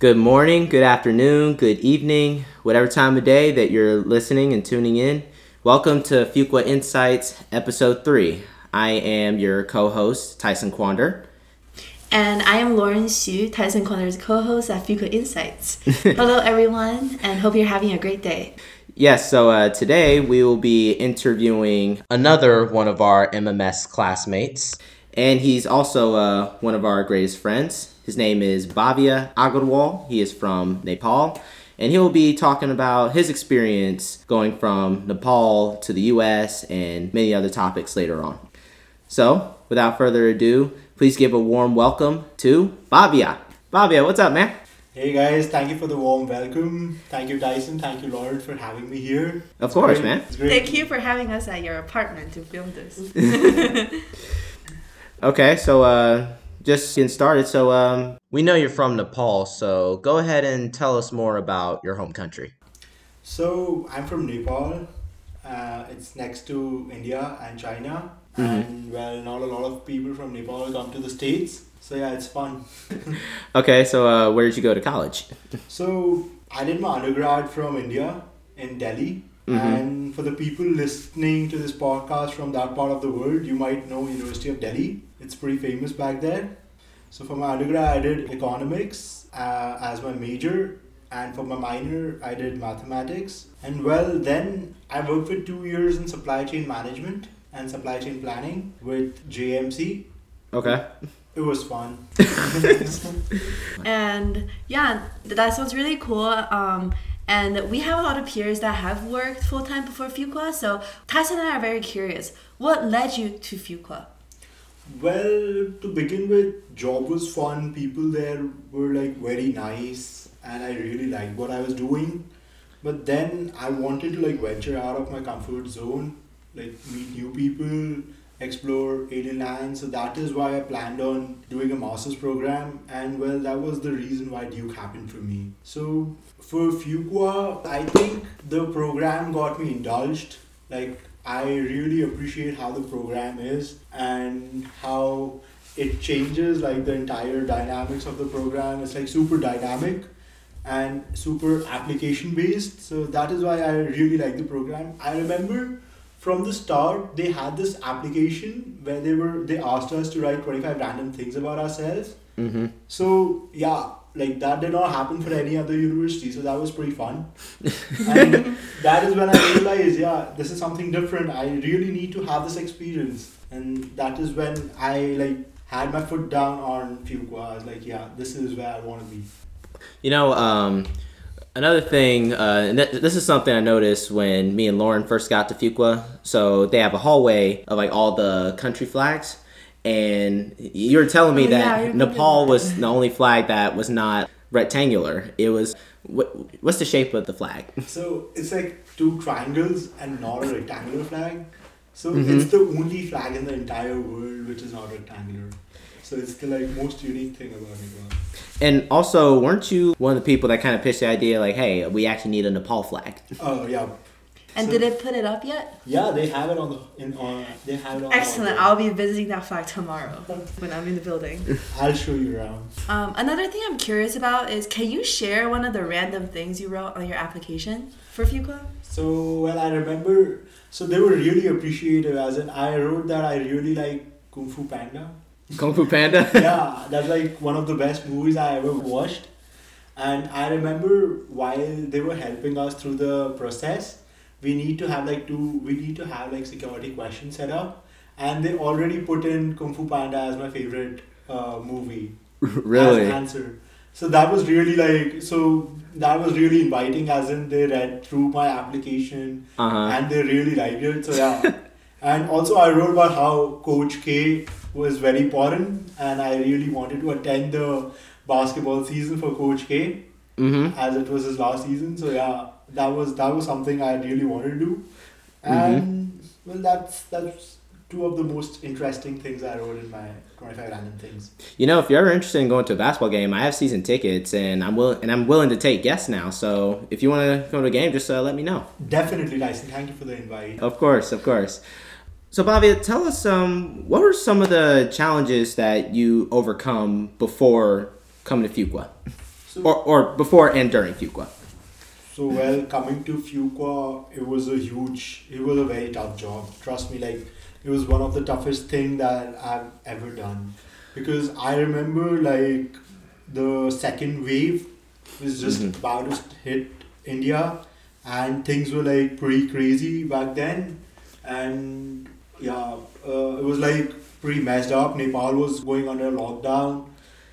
Good morning, good afternoon, good evening, whatever time of day that you're listening and tuning in. Welcome to Fuqua Insights, Episode 3. I am your co host, Tyson Quander. And I am Lauren Xu, Tyson Quander's co-host at Fuqua Insights. Hello, everyone, and hope you're having a great day. Yes, so uh, today we will be interviewing another one of our MMS classmates, and he's also uh, one of our greatest friends. His name is Bhavya Agarwal. He is from Nepal, and he will be talking about his experience going from Nepal to the US and many other topics later on. So, without further ado, please give a warm welcome to Bhavya. Bhavya, what's up, man? Hey guys, thank you for the warm welcome. Thank you, Tyson. Thank you, Lord, for having me here. Of course, Great. man. Thank you for having us at your apartment to film this. Okay, so uh, just getting started. So um, we know you're from Nepal, so go ahead and tell us more about your home country. So I'm from Nepal. Uh, it's next to India and China, Mhm. and well, not a lot of people from Nepal come to the states. So yeah, it's fun. Okay, so uh, where did you go to college? So I did my undergrad from India in Delhi. Mhm. And for the people listening to this podcast from that part of the world, you might know University of Delhi. It's pretty famous back there. So for my undergrad, I did economics uh, as my major, and for my minor, I did mathematics. And well, then I worked for two years in supply chain management and supply chain planning with JMC. Okay. It was fun. and yeah, that sounds really cool. Um, and we have a lot of peers that have worked full time before Fuqua. So Tyson and I are very curious. What led you to Fuqua? Well, to begin with, job was fun. People there were like very nice, and I really liked what I was doing. But then I wanted to like venture out of my comfort zone, like meet new people, explore alien lands. So that is why I planned on doing a master's program, and well, that was the reason why Duke happened for me. So for Fuqua, I think the program got me indulged. Like I really appreciate how the program is and how it changes like the entire dynamics of the program. It's like super dynamic and super application based. So that is why I really like the program. I remember from the start they had this application where they were they asked us to write 25 random things about ourselves. Mm-hmm. So yeah, like that did not happen for any other university. So that was pretty fun. and that is when I realized, yeah, this is something different. I really need to have this experience. And that is when I like had my foot down on Fuqua. I was like, yeah, this is where I want to be. You know, um, another thing, uh, and th- this is something I noticed when me and Lauren first got to Fuqua. So they have a hallway of like all the country flags. And you were telling me Oh, that remember Nepal that. was the only flag that was not rectangular. It was, what, what's the shape of the flag? So it's like two triangles and not a rectangular flag. So Mhm. it's the only flag in the entire world which is not rectangular. So it's the like most unique thing about Nepal. And also, weren't you one of the people that kind of pitched the idea, like, hey, we actually need a Nepal flag? Oh yeah. And So- did it put it up yet? Yeah, they have it on the in on they have it on. Excellent. the- I'll be visiting that flag tomorrow when I'm in the building. I'll show you around. Um, another thing I'm curious about is can you share one of the random things you wrote on your application for Fuqua? So well, I remember. So they were really appreciative. As in, I wrote that I really like Kung Fu Panda. Kung Fu Panda? yeah, that's like one of the best movies I ever watched. And I remember while they were helping us through the process, we need to have like two. We need to have like security questions set up, and they already put in Kung Fu Panda as my favorite uh, movie. really? as answer. So that was really like so that was really inviting as in they read through my application Uh huh. and they really liked it. So yeah. and also I wrote about how Coach K was very important and I really wanted to attend the basketball season for Coach K Mm-hmm. as it was his last season. So yeah, that was that was something I really wanted to do. And well that's that's two of the most interesting things I wrote in my 25 random things. You know, if you're ever interested in going to a basketball game, I have season tickets, and I'm willing and I'm willing to take guests now. So if you want to go to a game, just uh, let me know. Definitely, Tyson. Thank you for the invite. Of course, of course. So, Bhavya, tell us um, what were some of the challenges that you overcome before coming to Fuqua? So or or before and during Fuqua. So well, coming to Fuqua, it was a huge, it was a very tough job. Trust me, like it was one of the toughest thing that I've ever done, because I remember like the second wave was just Mhm. about to hit India, and things were like pretty crazy back then, and yeah, uh, it was like pretty messed up. Nepal was going under lockdown,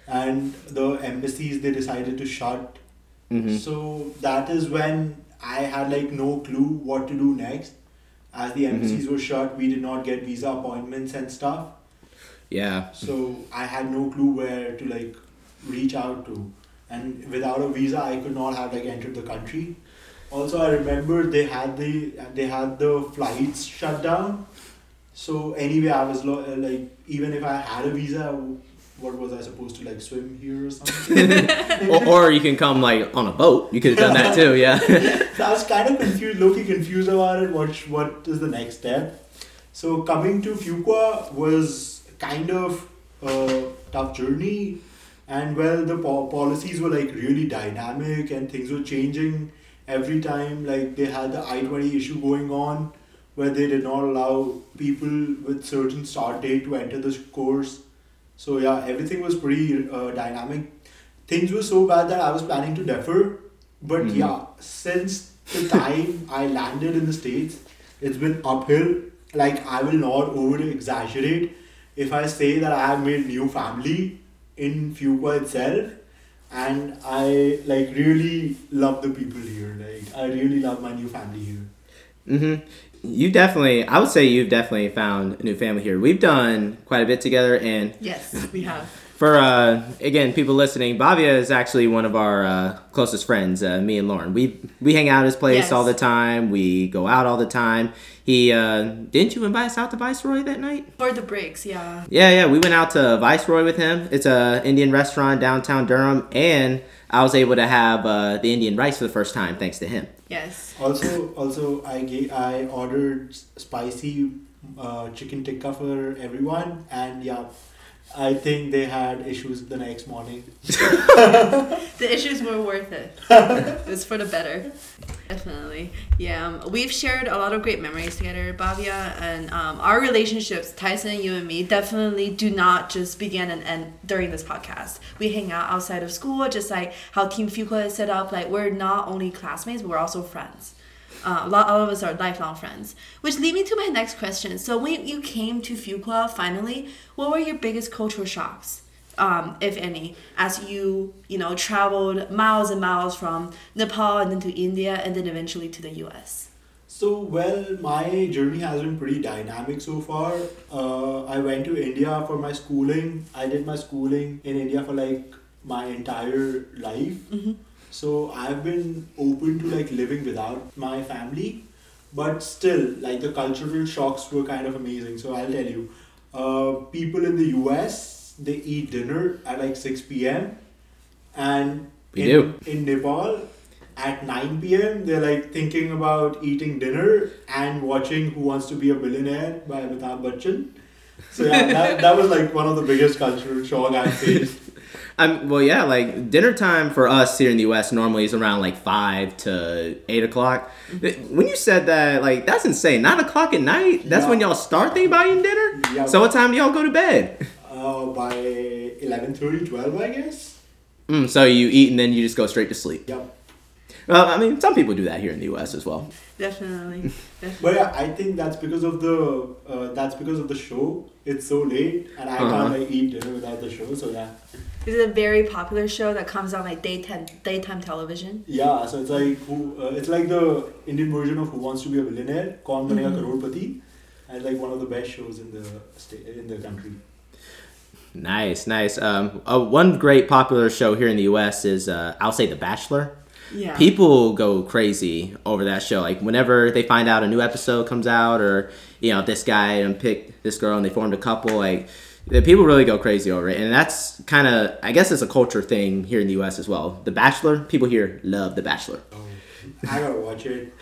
and the embassies they decided to shut hmm so that is when I had like no clue what to do next. As the embassies were shut, we did not get visa appointments and stuff. Yeah. So I had no clue where to like reach out to. And without a visa, I could not have like entered the country. Also, I remember they had the they had the flights shut down. So anyway, I was lo- uh, like, even if I had a visa, what was I supposed to like swim here or something? or, or you can come like on a boat. You could have done that too. Yeah. So I was kind of confused, low-key confused about it. What what is the next step? So coming to Fuqua was kind of a tough journey, and well, the po- policies were like really dynamic and things were changing every time. Like they had the I twenty issue going on, where they did not allow people with certain start date to enter the course. So yeah, everything was pretty uh, dynamic. Things were so bad that I was planning to defer, but Mhm. yeah, since the time I landed in the states, it's been uphill. Like I will not over exaggerate if I say that I have made new family in Fuqua itself, and I like really love the people here. Like I really love my new family here. Hmm You definitely, I would say you've definitely found a new family here. We've done quite a bit together, and Yes, we have. for uh, again people listening, Bhavya is actually one of our uh, closest friends. Uh, me and Lauren, we we hang out at his place Yes. all the time. We go out all the time. He uh, didn't you invite us out to Viceroy that night? For the breaks, yeah. Yeah, yeah, we went out to Viceroy with him. It's a Indian restaurant downtown Durham, and I was able to have uh, the Indian rice for the first time thanks to him. Yes. Also, also I gave, I ordered spicy uh, chicken tikka for everyone, and yeah, I think they had issues the next morning. The issues were worth it. it was for the better. Definitely. Yeah. Um, we've shared a lot of great memories together, Bhavya, and um, our relationships, Tyson, you and me, definitely do not just begin and end during this podcast. We hang out outside of school, just like how Team Fuqua is set up. Like, we're not only classmates, but we're also friends. Uh, a lot all of us are lifelong friends. Which lead me to my next question. So when you came to Fuqua finally, what were your biggest cultural shocks? Um, if any, as you you know traveled miles and miles from Nepal and then to India and then eventually to the U.S. So well, my journey has been pretty dynamic so far. Uh, I went to India for my schooling. I did my schooling in India for like my entire life. Mm-hmm. So I've been open to like living without my family, but still like the cultural shocks were kind of amazing. So I'll tell you, uh, people in the U.S. they eat dinner at like six p.m. and We in, do. in Nepal at 9 p.m. they're like thinking about eating dinner and watching Who Wants to Be a Billionaire by Amitabh Bachchan. So yeah, that, that was like one of the biggest cultural shock I faced. Um, well, yeah, like dinner time for us here in the U.S. normally is around like five to eight o'clock. When you said that, like that's insane. Nine o'clock at night. That's Yeah. when y'all start thinking about eating dinner. Yeah. So what time do y'all go to bed? Uh, by 11.30, 12 I guess. Mm, so you eat and then you just go straight to sleep. Yep. Well, I mean, some people do that here in the U.S. as well. Definitely. Definitely. But yeah, I think that's because of the uh, that's because of the show. It's so late, and I Uh-huh. can't like eat dinner without the show. So yeah, This is a very popular show that comes on like daytime daytime television. yeah. So it's like who uh, it's like the Indian version of Who Wants to Be a Millionaire, Kaun Banega Mhm. Crorepati, and like one of the best shows in the state in the country. Nice, nice. Um, uh, one great popular show here in the U.S. is uh, I'll say The Bachelor. Yeah. People go crazy over that show. Like whenever they find out a new episode comes out, or you know this guy and picked this girl and they formed a couple, like the people really go crazy over it. And that's kind of, I guess, it's a culture thing here in the U.S. as well. The Bachelor, people here love The Bachelor. Oh, I gotta watch it.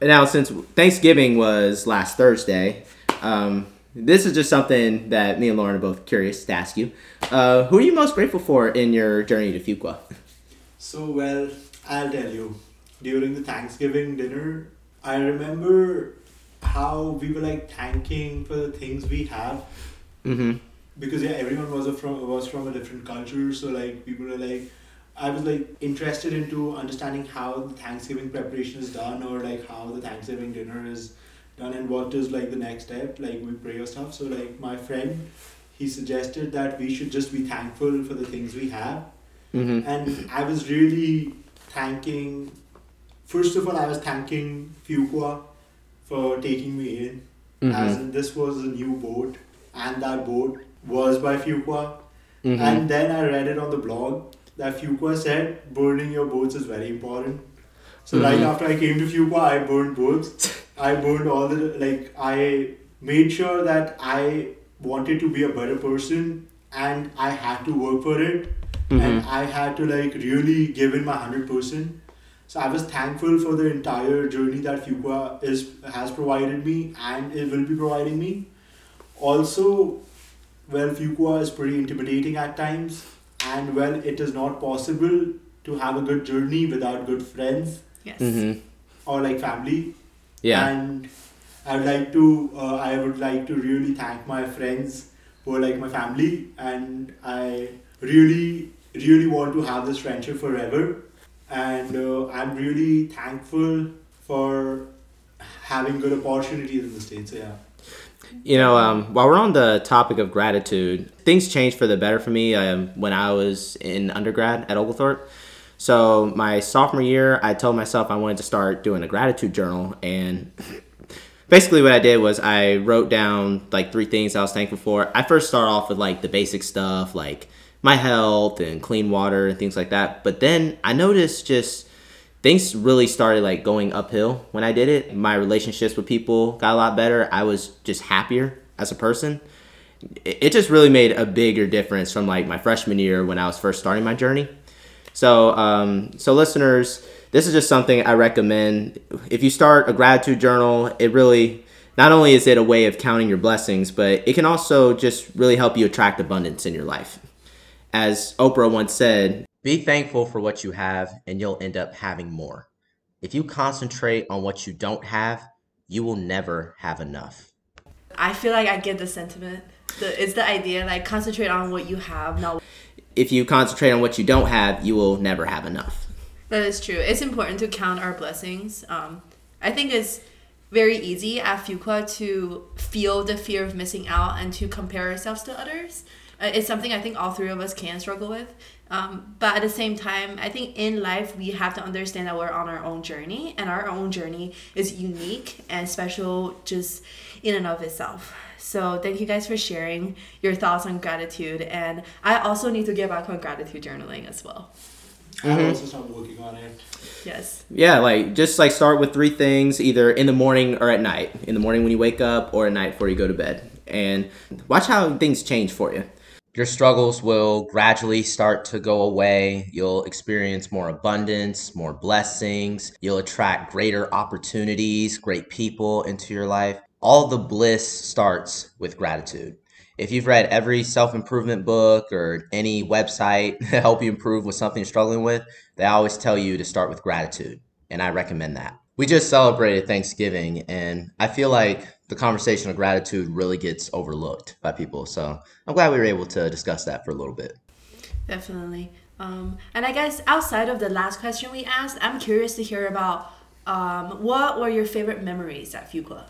Now, since Thanksgiving was last Thursday, um, this is just something that me and Lauren are both curious to ask you. Uh, who are you most grateful for in your journey to Fuqua? So, well, I'll tell you. During the Thanksgiving dinner, I remember how we were like thanking for the things we have Mm-hmm. because yeah, everyone was a from was from a different culture. So like people were like, I was like interested into understanding how the Thanksgiving preparation is done or like how the Thanksgiving dinner is done and what is like the next step. Like we pray or stuff. So like my friend, he suggested that we should just be thankful for the things we have Mm-hmm. and I was really thanking. First of all, I was thanking Fuqua for taking me in, as Mm-hmm. in this was a new boat, and that boat was by Fuqua. Mm-hmm. And then I read it on the blog that Fuqua said burning your boats is very important. So right Mhm. after I came to Fuqua, I burned boats. I burned all the like I made sure that I wanted to be a better person, and I had to work for it and I had to like really give in my hundred percent. So I was thankful for the entire journey that Fuqua is has provided me and it will be providing me. Also, well, Fuqua is pretty intimidating at times, and well, it is not possible to have a good journey without good friends Yes. Mm-hmm. or like family. Yeah. And I would like to uh, I would like to really thank my friends who are like my family and I really really want to have this friendship forever and uh, I'm really thankful for having good opportunities in the States. So yeah. You know, um, while we're on the topic of gratitude, things changed for the better for me um, when I was in undergrad at Oglethorpe. So my sophomore year, I told myself I wanted to start doing a gratitude journal, and basically what I did was I wrote down like three things I was thankful for. I first start off with like the basic stuff, like my health and clean water and things like that. But then I noticed just things really started like going uphill when I did it. My relationships with people got a lot better. I was just happier as a person. It just really made a bigger difference from like my freshman year when I was first starting my journey. So, um, so listeners, this is just something I recommend. If you start a gratitude journal, it really not only is it a way of counting your blessings, but it can also just really help you attract abundance in your life. As Oprah once said, be thankful for what you have, and you'll end up having more. If you concentrate on what you don't have, you will never have enough. I feel like I get the sentiment. The, it's the idea like concentrate on what you have, not If you concentrate on what you don't have, you will never have enough. That is true. It's important to count our blessings. Um, I think it's very easy at Fuqua to feel the fear of missing out and to compare ourselves to others. Uh, it's something I think all three of us can struggle with. Um, but at the same time, I think in life we have to understand that we're on our own journey, and our own journey is unique and special just in and of itself. So thank you guys for sharing your thoughts on gratitude, and I also need to get back on gratitude journaling as well. Mm-hmm. I also started working on it. Yes. Yeah, like just like start with three things either in the morning or at night. In the morning when you wake up or at night before you go to bed. And watch how things change for you. Your struggles will gradually start to go away. You'll experience more abundance, more blessings. You'll attract greater opportunities, great people into your life. All the bliss starts with gratitude. If you've read every self improvement book or any website to help you improve with something you're struggling with, they always tell you to start with gratitude. And I recommend that. We just celebrated Thanksgiving, and I feel like the conversation of gratitude really gets overlooked by people. So I'm glad we were able to discuss that for a little bit. Definitely. Um, and I guess outside of the last question we asked, I'm curious to hear about um, what were your favorite memories at Fuqua?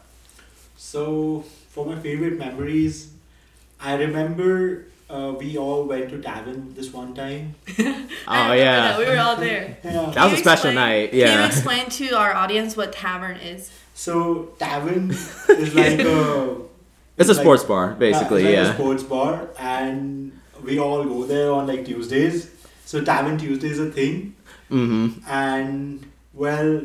So for my favorite memories, I remember uh, we all went to tavern this one time. Oh, remember yeah. that. we were all there. Yeah. That was a special explain- night, Can you yeah. explain to our audience what tavern is? So tavern is like a It's a like- sports bar, basically, yeah, it's like yeah. a sports bar, and we all go there on like Tuesdays. So tavern Tuesday is a thing, Mm-hmm. and well,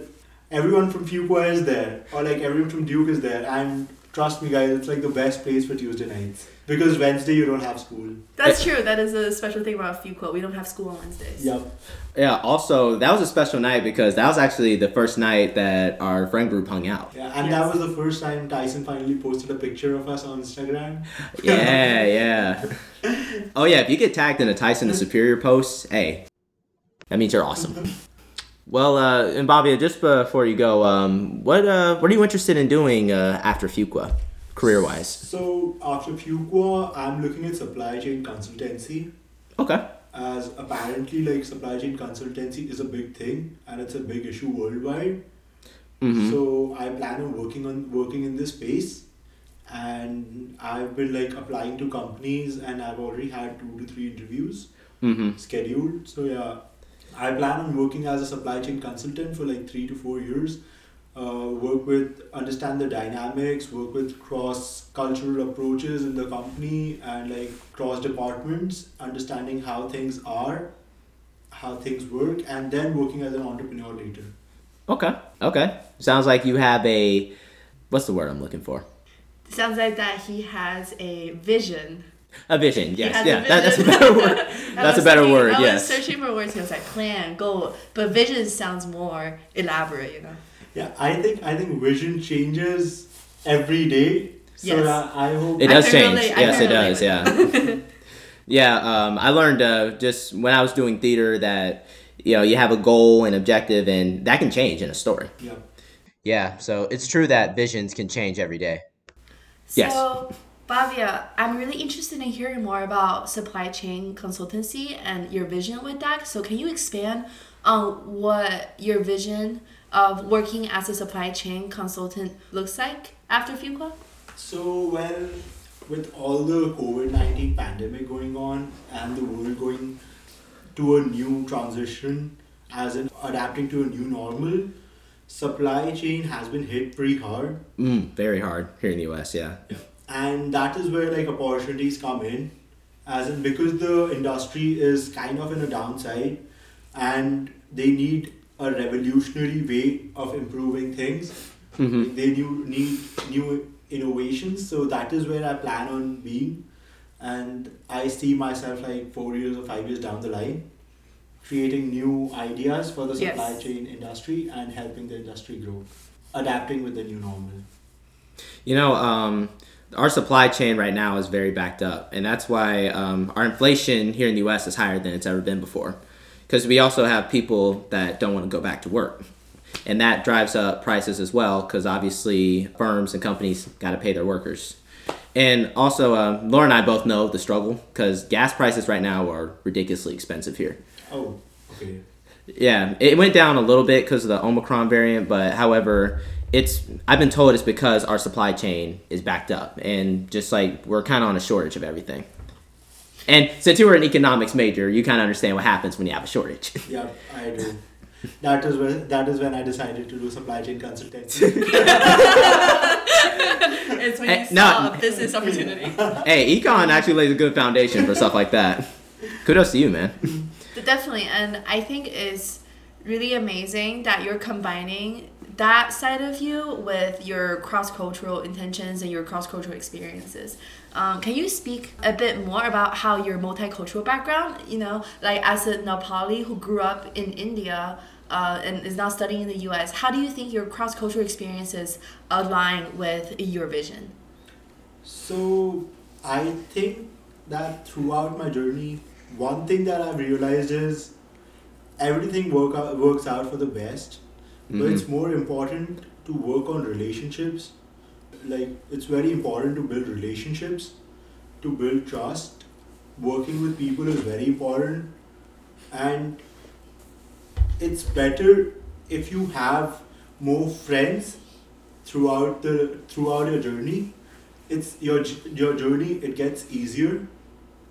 everyone from Fuqua is there, or like everyone from Duke is there, and trust me, guys, it's like the best place for Tuesday nights. because Wednesday you don't have school. That's eh. true. That is a special thing about Fuqua. We don't have school on Wednesdays. Yep. Yeah. Also, that was a special night because that was actually the first night that our friend group hung out. Yeah, and that was the first time Tyson finally posted a picture of us on Instagram. Yeah, yeah. Oh yeah, if you get tagged in a Tyson the Superior post, hey, that means you're awesome. Well, uh, and Bhavya, just before you go, um, what uh, what are you interested in doing uh, after Fuqua, career wise? So after Fuqua, I'm looking at supply chain consultancy. Okay. As apparently, like supply chain consultancy is a big thing and it's a big issue worldwide. Mm-hmm. So I plan on working on working in this space, and I've been like applying to companies, and I've already had two to three interviews mm-hmm. scheduled. So yeah, I plan on working as a supply chain consultant for like three to four years. Uh, work with understand the dynamics, work with cross cultural approaches in the company and like cross departments, understanding how things are, how things work, and then working as an entrepreneur later. Okay. Okay. Sounds like you have a what's the word I'm looking for? Sounds like that he has a vision. A vision. Yes. has a Yeah. That, that's a better word. That's a better thinking- word. I Yes. was searching for words. He was like plan, goal, but vision sounds more elaborate. You know. Yeah, I think I think vision changes every day. So Yes. uh, I hope It does can change. relate- yes, it relate does. Yeah. yeah. Um, I learned uh, just when I was doing theater that you know you have a goal and objective, and that can change in a story. yeah. Yeah. So it's true that visions can change every day. Yes. So, Bhavya, I'm really interested in hearing more about supply chain consultancy and your vision with that. So, can you expand on what your vision of working as a supply chain consultant looks like after Fuqua? So well, with all the COVID nineteen pandemic going on and the world going to a new transition, as in adapting to a new normal, supply chain has been hit pretty hard, Mm, very hard here in the U.S. Yeah. And that is where like opportunities come in, as in because the industry is kind of in a downside, and they need a revolutionary way of improving things. hmm they new need new innovations so that is where i plan on being and i see myself like four years or five years down the line creating new ideas for the Yes. supply chain industry and helping the industry grow adapting with the new normal You know, um, our supply chain right now is very backed up, and that's why um, our inflation here in the U.S. is higher than it's ever been before. Because we also have people that don't want to go back to work, and that drives up prices as well. Because obviously, firms and companies got to pay their workers. And also, uh, Laura and I both know the struggle because gas prices right now are ridiculously expensive here. oh okay Yeah, it went down a little bit because of the Omicron variant, but however, it's I've been told it's because our supply chain is backed up and just like we're kind of on a shortage of everything. And since you were an economics major, you kind of understand what happens when you have a shortage. yeah i do that is when that is when i decided to do supply chain consultancy It's when you no. saw a business opportunity. hey, econ actually lays a good foundation for stuff like that. Kudos to you, man. But definitely, and I think it's really amazing that you're combining that side of you with your cross cultural intentions and your cross cultural experiences. Um, can you speak a bit more about how your multicultural background, you know, like as a Nepali who grew up in India uh, and is now studying in the US, how do you think your cross cultural experiences align with your vision? So I think that throughout my journey, one thing that I've realized is everything work out, works out for the best, but Mhm. it's more important to work on relationships. Like it's very important to build relationships, to build trust. Working with people is very important, and it's better if you have more friends throughout the throughout your journey it's your your journey it gets easier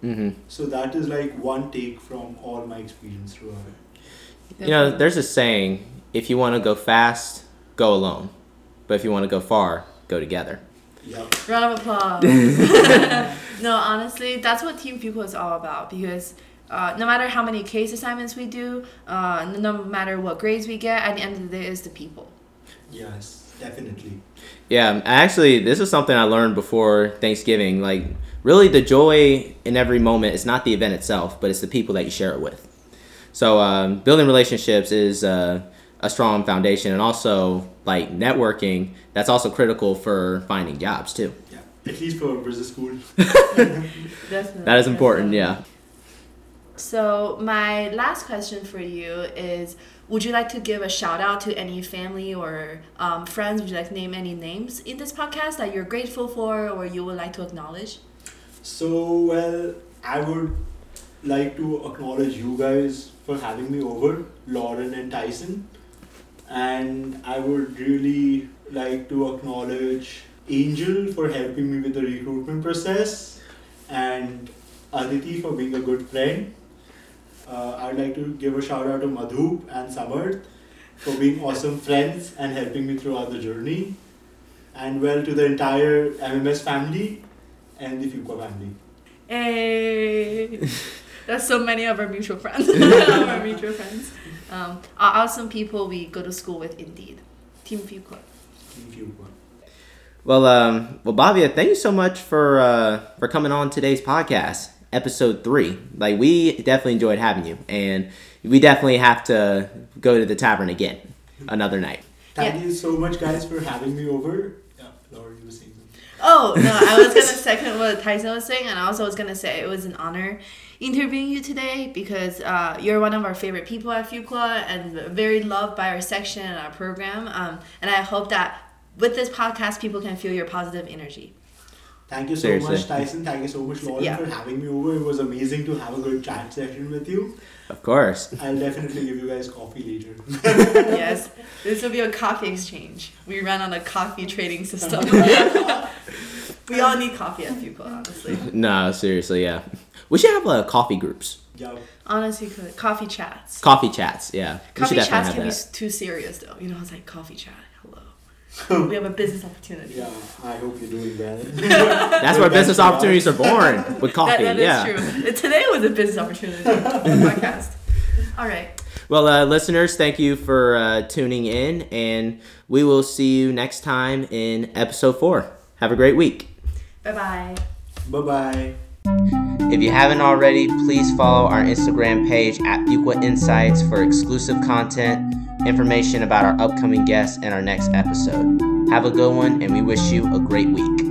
hmm so that is like one take from all my experience throughout it You know, there's a saying: if you want to go fast, go alone, but if you want to go far, go together. yeah Round of applause. no, honestly, that's what Team Fuqua is all about because uh, no matter how many case assignments we do, uh, no matter what grades we get, at the end of the day, it's the people. yes definitely Yeah, actually, this is something I learned before Thanksgiving. Like, really the joy in every moment is not the event itself, but it's the people that you share it with. So um, building relationships is uh, a strong foundation, and also like networking. That's also critical for finding jobs too. Yeah, at least for business school. Definitely. That is important. Yeah. So my last question for you is: Would you like to give a shout out to any family or um, friends? Would you like to name any names in this podcast that you're grateful for or you would like to acknowledge? So, well, I would like to acknowledge you guys for having me over, Lauren and Tyson. And I would really like to acknowledge Angel for helping me with the recruitment process and Aditi for being a good friend. Uh, I'd like to give a shout out to Madhup and Samarth for being awesome friends and helping me throughout the journey. And well, to the entire MMS family and the Fuqua family. Hey, that's so many of our mutual friends. our mutual friends, um, are awesome people we go to school with. Indeed, Team Fuqua. Team Fuqua. Well, um, well, Bhavya, thank you so much for uh, for coming on today's podcast, episode three. Like, we definitely enjoyed having you, and we definitely have to go to the tavern again another night. Thank Yeah. you so much, guys, for having me over. Yeah, Laura, you were saying something. Oh no, I was gonna second what Tyson was saying, and I also was gonna say it was an honor interviewing you today because uh, you're one of our favorite people at Fuqua and very loved by our section and our program. Um, and I hope that with this podcast, people can feel your positive energy. Thank you so Seriously. much, Tyson. Thank you so much, Lauren, Yeah. for having me over. It was amazing to have a good chat session with you. Of course. I'll definitely give you guys coffee later. yes, this will be a coffee exchange. We run on a coffee trading system. we all need coffee at Fuqua, honestly. No, seriously, yeah. We should have uh, coffee groups, yeah. Honestly, could coffee chats. coffee chats. Yeah, we Coffee should chats definitely can be too serious though. You know, it's like coffee chat. Hello. we have a business opportunity. Yeah, I hope you're doing well. That's where business opportunities are born with That, coffee. that is yeah. true. Today was a business opportunity podcast. All right. Well, uh, listeners, thank you for uh, tuning in, and we will see you next time in episode four. Have a great week. Bye bye. bye bye. If you haven't already, please follow our Instagram page at Fuqua Insights for exclusive content, information about our upcoming guests, and our next episode. Have a good one, and we wish you a great week.